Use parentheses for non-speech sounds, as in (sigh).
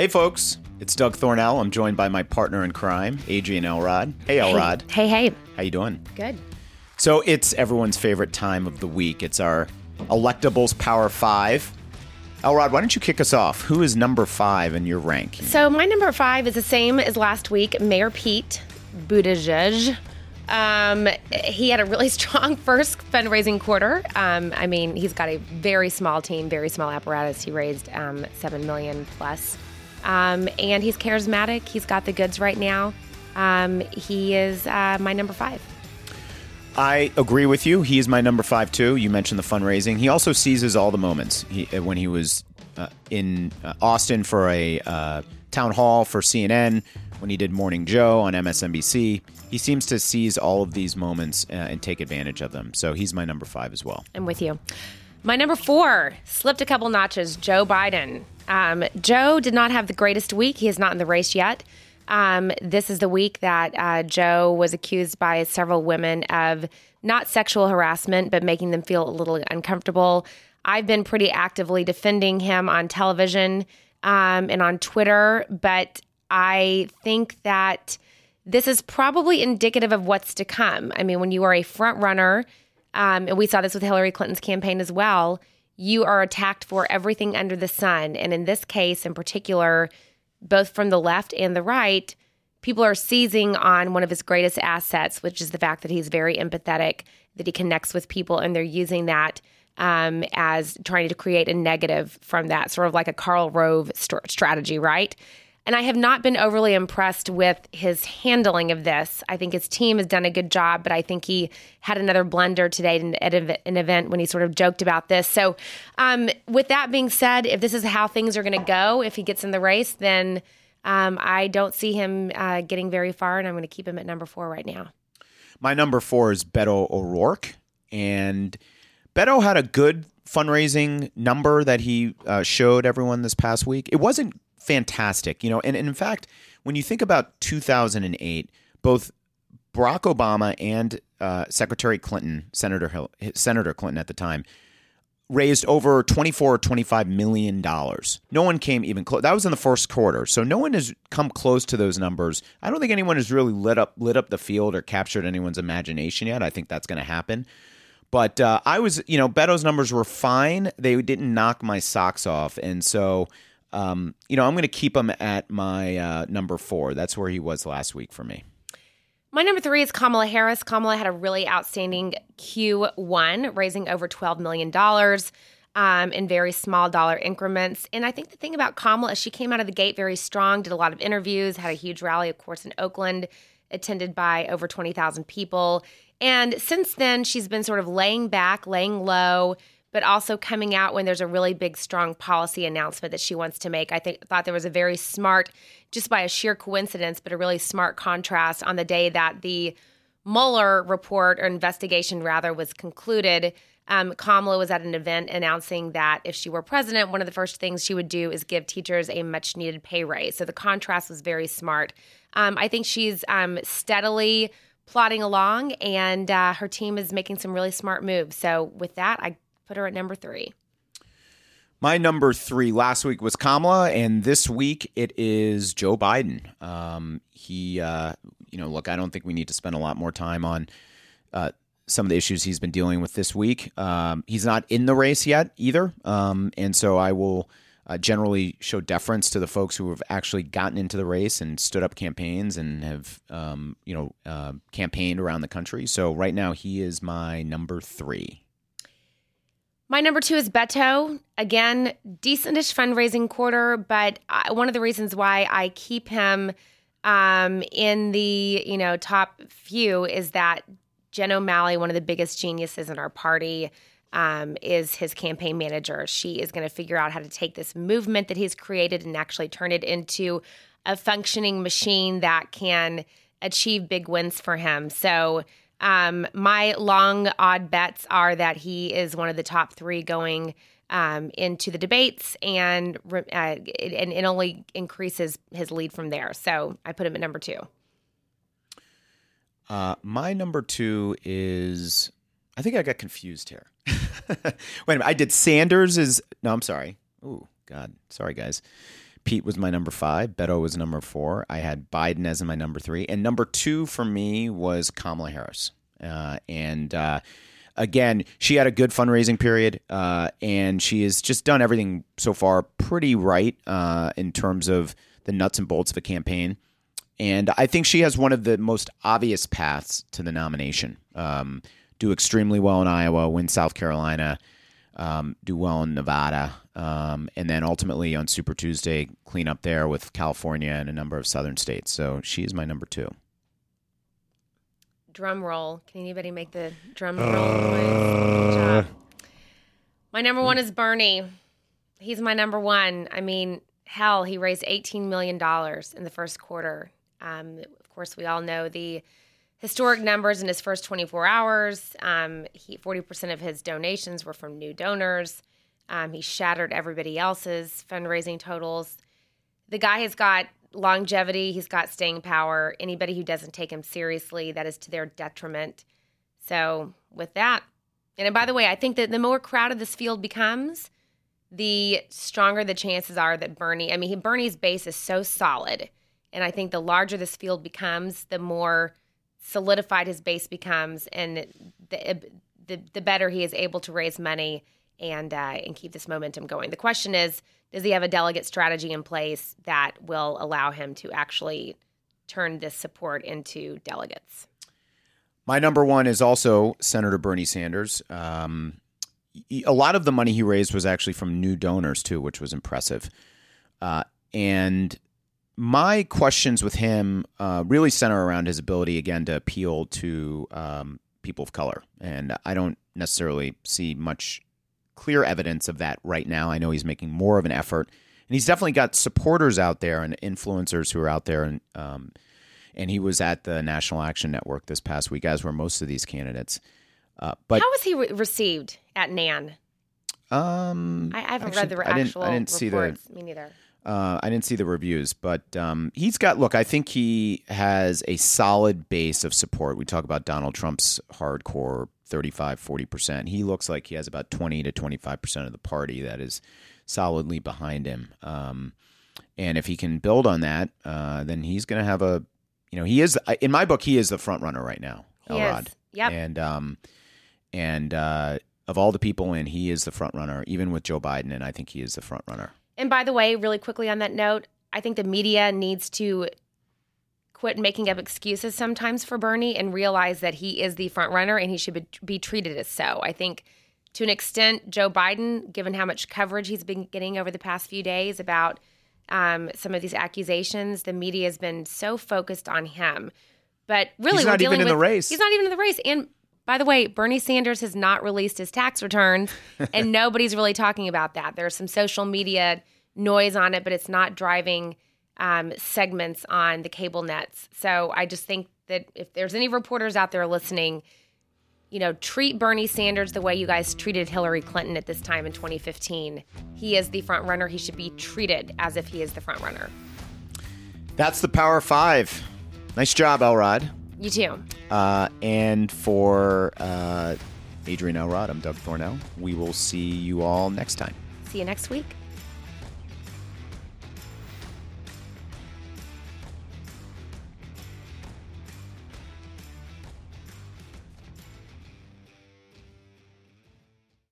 Hey, folks, it's Doug Thornell. I'm joined by my partner in crime, Adrienne Elrod. Hey, Elrod. Hey, hey. How you doing? Good. So it's everyone's favorite time of the week. It's our Electables Power Five. Elrod, why don't you kick us off? Who is number five in your ranking? So my number five is the same as last week. Mayor Pete Buttigieg. Um, he had a really (laughs) strong first fundraising quarter. Um, I mean, he's got a very small team, very small apparatus. He raised um, seven million plus, um, and he's charismatic. He's got the goods right now. Um, he is uh, my number five. I agree with you. He is my number five too. You mentioned the fundraising. He also seizes all the moments. He, uh, when he was uh, in uh, Austin for a uh, town hall for CNN, when he did Morning Joe on MSNBC, he seems to seize all of these moments uh, and take advantage of them. So he's my number five as well. I'm with you. My number four slipped a couple notches. Joe Biden. Um, Joe did not have the greatest week. He is not in the race yet. Um, this is the week that uh, Joe was accused by several women of not sexual harassment, but making them feel a little uncomfortable. I've been pretty actively defending him on television um, and on Twitter, but I think that this is probably indicative of what's to come. I mean, when you are a front runner, um, and we saw this with Hillary Clinton's campaign as well, you are attacked for everything under the sun. And in this case, in particular, both from the left and the right, people are seizing on one of his greatest assets, which is the fact that he's very empathetic, that he connects with people, and they're using that um, as trying to create a negative from that, sort of like a Karl Rove st- strategy, right? And I have not been overly impressed with his handling of this. I think his team has done a good job, but I think he had another blunder today at an event when he sort of joked about this. So, um, with that being said, if this is how things are going to go, if he gets in the race, then um, I don't see him uh, getting very far, and I'm going to keep him at number four right now. My number four is Beto O'Rourke. And Beto had a good fundraising number that he uh, showed everyone this past week. It wasn't fantastic, you know. And, and in fact, when you think about 2008, both Barack Obama and uh, Secretary Clinton, Senator Hill, Senator Clinton at the time, raised over 24 or 25 million dollars. No one came even close. That was in the first quarter. So no one has come close to those numbers. I don't think anyone has really lit up lit up the field or captured anyone's imagination yet. I think that's going to happen. But uh, I was, you know, Beto's numbers were fine. They didn't knock my socks off. And so um, you know, I'm going to keep him at my uh, number four. That's where he was last week for me. My number three is Kamala Harris. Kamala had a really outstanding Q1, raising over $12 million um, in very small dollar increments. And I think the thing about Kamala is she came out of the gate very strong, did a lot of interviews, had a huge rally, of course, in Oakland, attended by over 20,000 people. And since then, she's been sort of laying back, laying low, but also coming out when there's a really big, strong policy announcement that she wants to make. I think thought there was a very smart, just by a sheer coincidence, but a really smart contrast on the day that the Mueller report or investigation rather was concluded. Um, Kamala was at an event announcing that if she were president, one of the first things she would do is give teachers a much needed pay raise. So the contrast was very smart. Um, I think she's um, steadily plodding along, and uh, her team is making some really smart moves. So with that, I Put her at number three. My number three last week was Kamala, and this week it is Joe Biden. Um, he, uh, you know, look, I don't think we need to spend a lot more time on uh, some of the issues he's been dealing with this week. Um, he's not in the race yet either, um, and so I will uh, generally show deference to the folks who have actually gotten into the race and stood up campaigns and have, um, you know, uh, campaigned around the country. So right now he is my number three. My number two is Beto. Again, decentish fundraising quarter, but I, one of the reasons why I keep him um, in the you know top few is that Jen O'Malley, one of the biggest geniuses in our party, um, is his campaign manager. She is going to figure out how to take this movement that he's created and actually turn it into a functioning machine that can achieve big wins for him. So um, my long odd bets are that he is one of the top three going um, into the debates, and uh, and it only increases his lead from there. So I put him at number two. Uh, my number two is I think I got confused here. (laughs) Wait a minute, I did Sanders is no, I'm sorry. Oh God, sorry guys. Pete was my number five. Beto was number four. I had Biden as my number three, and number two for me was Kamala Harris. Uh, and uh, again, she had a good fundraising period, uh, and she has just done everything so far pretty right uh, in terms of the nuts and bolts of a campaign. And I think she has one of the most obvious paths to the nomination. Um, do extremely well in Iowa, win South Carolina, um, do well in Nevada, um, and then ultimately on Super Tuesday, clean up there with California and a number of southern states. So she is my number two. Drum roll. Can anybody make the drum roll noise? Good job. My number one is Bernie. He's my number one. I mean, hell, he raised $18 million in the first quarter. Um, of course, we all know the historic numbers in his first 24 hours. Um, he, 40% of his donations were from new donors. Um, he shattered everybody else's fundraising totals. The guy has got longevity, he's got staying power. Anybody who doesn't take him seriously, that is to their detriment. So, with that, and by the way, I think that the more crowded this field becomes, the stronger the chances are that Bernie, I mean, Bernie's base is so solid. And I think the larger this field becomes, the more solidified his base becomes, and the, the, the better he is able to raise money and, uh, and keep this momentum going. The question is, does he have a delegate strategy in place that will allow him to actually turn this support into delegates? My number one is also Senator Bernie Sanders. Um, a lot of the money he raised was actually from new donors too, which was impressive. Uh, and my questions with him uh, really center around his ability again to appeal to um, people of color, and I don't necessarily see much clear evidence of that right now. I know he's making more of an effort, and he's definitely got supporters out there and influencers who are out there, and um, and he was at the National Action Network this past week, as were most of these candidates. Uh, but how was he re- received at NAN? Um, I, I haven't actually, read the re- I didn't, actual I didn't see the reports. Me neither. Uh, I didn't see the reviews, but um, he's got. Look, I think he has a solid base of support. We talk about Donald Trump's hardcore 35, 40 percent. He looks like he has about twenty to twenty five percent of the party that is solidly behind him. Um, and if he can build on that, uh, then he's going to have a. You know, he is in my book. He is the front runner right now. Elrod. Yep. And um, and uh, of all the people in, he is the front runner, even with Joe Biden, and I think he is the front runner. And by the way, really quickly on that note, I think the media needs to quit making up excuses sometimes for Bernie and realize that he is the front runner and he should be, be treated as so. I think to an extent, Joe Biden, given how much coverage he's been getting over the past few days about um, some of these accusations, the media has been so focused on him. But really, He's we're not dealing even in the race. He's not even in the race. And by the way, Bernie Sanders has not released his tax returns, (laughs) and nobody's really talking about that. There's some social media noise on it, but it's not driving um, segments on the cable nets. So I just think that if there's any reporters out there listening, you know, treat Bernie Sanders the way you guys treated Hillary Clinton at this time in 2015. He is the front runner. He should be treated as if he is the front runner. That's the Power Five. Nice job, Elrod. You too. Uh, and for uh, Adrienne Elrod, I'm Doug Thornell. We will see you all next time. See you next week.